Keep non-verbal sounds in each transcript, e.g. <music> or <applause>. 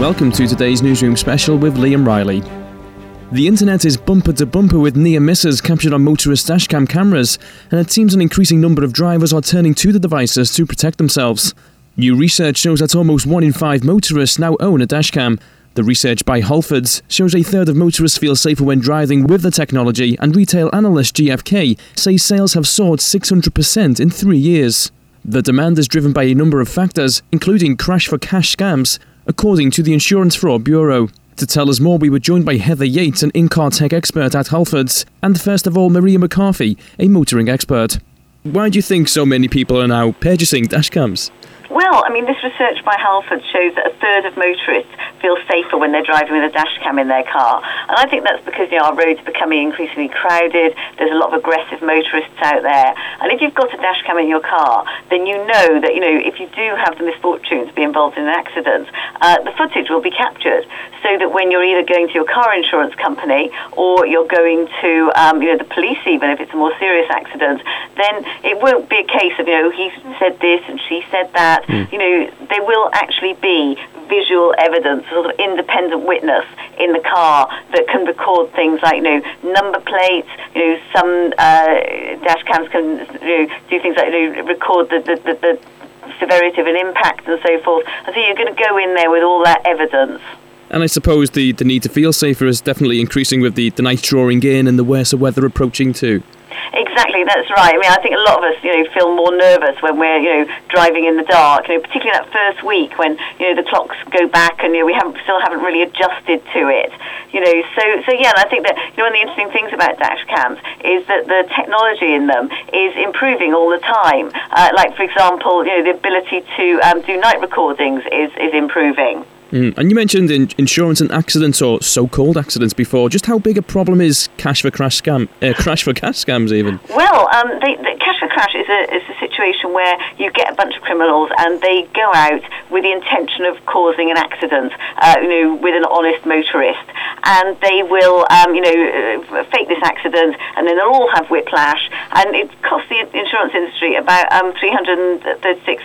welcome to today's Newsroom special with Liam Riley. The internet is bumper to bumper with near misses captured on motorist dashcam cameras, and it seems an increasing number of drivers are turning to the devices to protect themselves. New research shows that almost one in five motorists now own a dashcam. The research by Halfords shows a third of motorists feel safer when driving with the technology, and retail analyst GfK says sales have soared 600% in three years. The demand is driven by a number of factors, including crash for cash scams, according to the Insurance Fraud Bureau. To tell us more, we were joined by Heather Yates, an in-car tech expert at Halfords, and first of all, Maria McCarthy, a motoring expert. Why do you think so many people are now purchasing dashcams? Well, I mean, this research by Halford shows that a third of motorists feel safer when they're driving with a dash cam in their car. And I think that's because you know, our roads are becoming increasingly crowded. There's a lot of aggressive motorists out there. And if you've got a dash cam in your car, then you know that, you know, if you do have the misfortune to be involved in an accident, uh, the footage will be captured so that when you're either going to your car insurance company or you're going to, um, you know, the police even if it's a more serious accident, then it won't be a case of, you know, he said this and she said that. Mm. You know, there will actually be visual evidence, sort of independent witness in the car that can record things like, you know, number plates. You know, some uh, dash cams can you know, do things like you know, record the, the, the, the severity of an impact and so forth. And so you're going to go in there with all that evidence. And I suppose the, the need to feel safer is definitely increasing with the, the night drawing in and the worse weather approaching too. Exactly, that's right. I mean, I think a lot of us, you know, feel more nervous when we're, you know, driving in the dark. You know, particularly that first week when you know the clocks go back and you know we haven't still haven't really adjusted to it. You know, so so yeah, and I think that you know one of the interesting things about dash cams is that the technology in them is improving all the time. Uh, like for example, you know, the ability to um, do night recordings is is improving. Mm. And you mentioned in insurance and accidents or so-called accidents before. Just how big a problem is cash for crash scam, uh, <laughs> crash for cash scams even? Well, um, the, cash for crash is a, is a situation where you get a bunch of criminals and they go out with the intention of causing an accident, uh, you know, with an honest motorist, and they will, um, you know, uh, fake this accident, and then they'll all have whiplash, and it costs the insurance industry about um, 336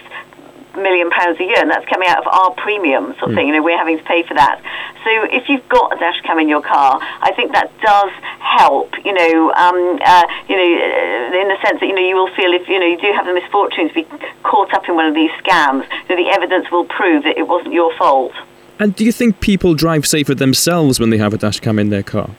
million pounds a year, and that's coming out of our premium sort of mm. thing. You know, we're having to pay for that. So if you've got a dash cam in your car, I think that does help. You know, um, uh, you know, uh, in the sense that you know you will feel if you know you do have the misfortune to be caught up in one of these scams, that the evidence will prove that it wasn't your fault. And do you think people drive safer themselves when they have a dash cam in their car?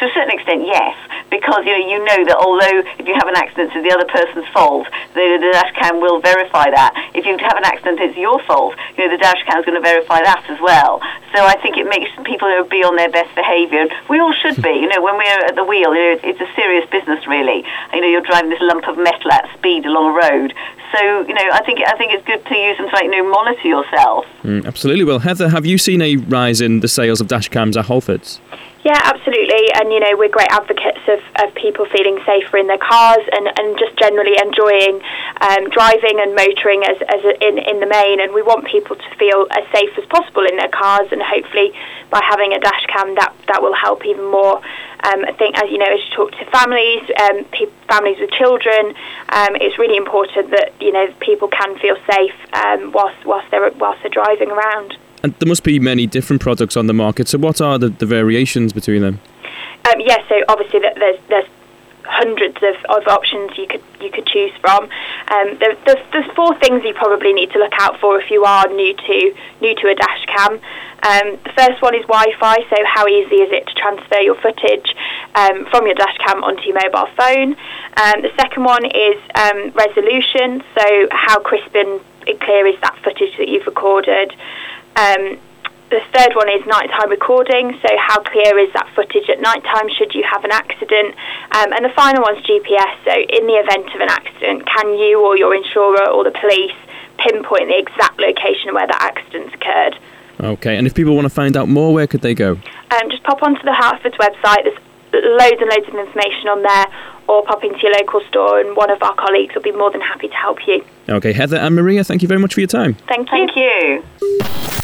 To a certain extent, yes because you know you know that although if you have an accident it's the other person's fault, the, the dash cam will verify that. If you have an accident it's your fault, you know the dash cam is going to verify that as well. So I think it makes people you know, be on their best behaviour. We all should be. You know when we're at the wheel, you know, it's a serious business really. You know you're driving this lump of metal at speed along a road. So you know I think I think it's good to use them to like you know monitor yourself. Mm, absolutely. Well, Heather, have you seen a rise in the sales of dash cams at Halfords? Yeah, absolutely. And, you know, we're great advocates of, of people feeling safer in their cars and, and just generally enjoying um, driving and motoring as, as in, in the main. And we want people to feel as safe as possible in their cars. And hopefully, by having a dash cam, that, that will help even more. Um, I think, as you know, as you talk to families, um, pe- families with children, um, it's really important that you know people can feel safe um, whilst whilst they're whilst they're driving around. And there must be many different products on the market. So, what are the, the variations between them? Um, yes, yeah, so obviously there's there's hundreds of, of options you could you could choose from. Um, there, there's, there's four things you probably need to look out for if you are new to new to a dash cam. Um, the first one is Wi-Fi, so how easy is it to transfer your footage um, from your dash cam onto your mobile phone? Um, the second one is um, resolution, so how crisp and clear is that footage that you've recorded? Um, the third one is nighttime recording, so how clear is that footage at nighttime should you have an accident? Um, and the final one's GPS, so in the event of an accident, can you or your insurer or the police pinpoint the exact location where that accident's occurred? Okay, and if people want to find out more, where could they go? Um, just pop onto the Halfords website. There's loads and loads of information on there, or pop into your local store, and one of our colleagues will be more than happy to help you. Okay, Heather and Maria, thank you very much for your time. Thank you. Thank you.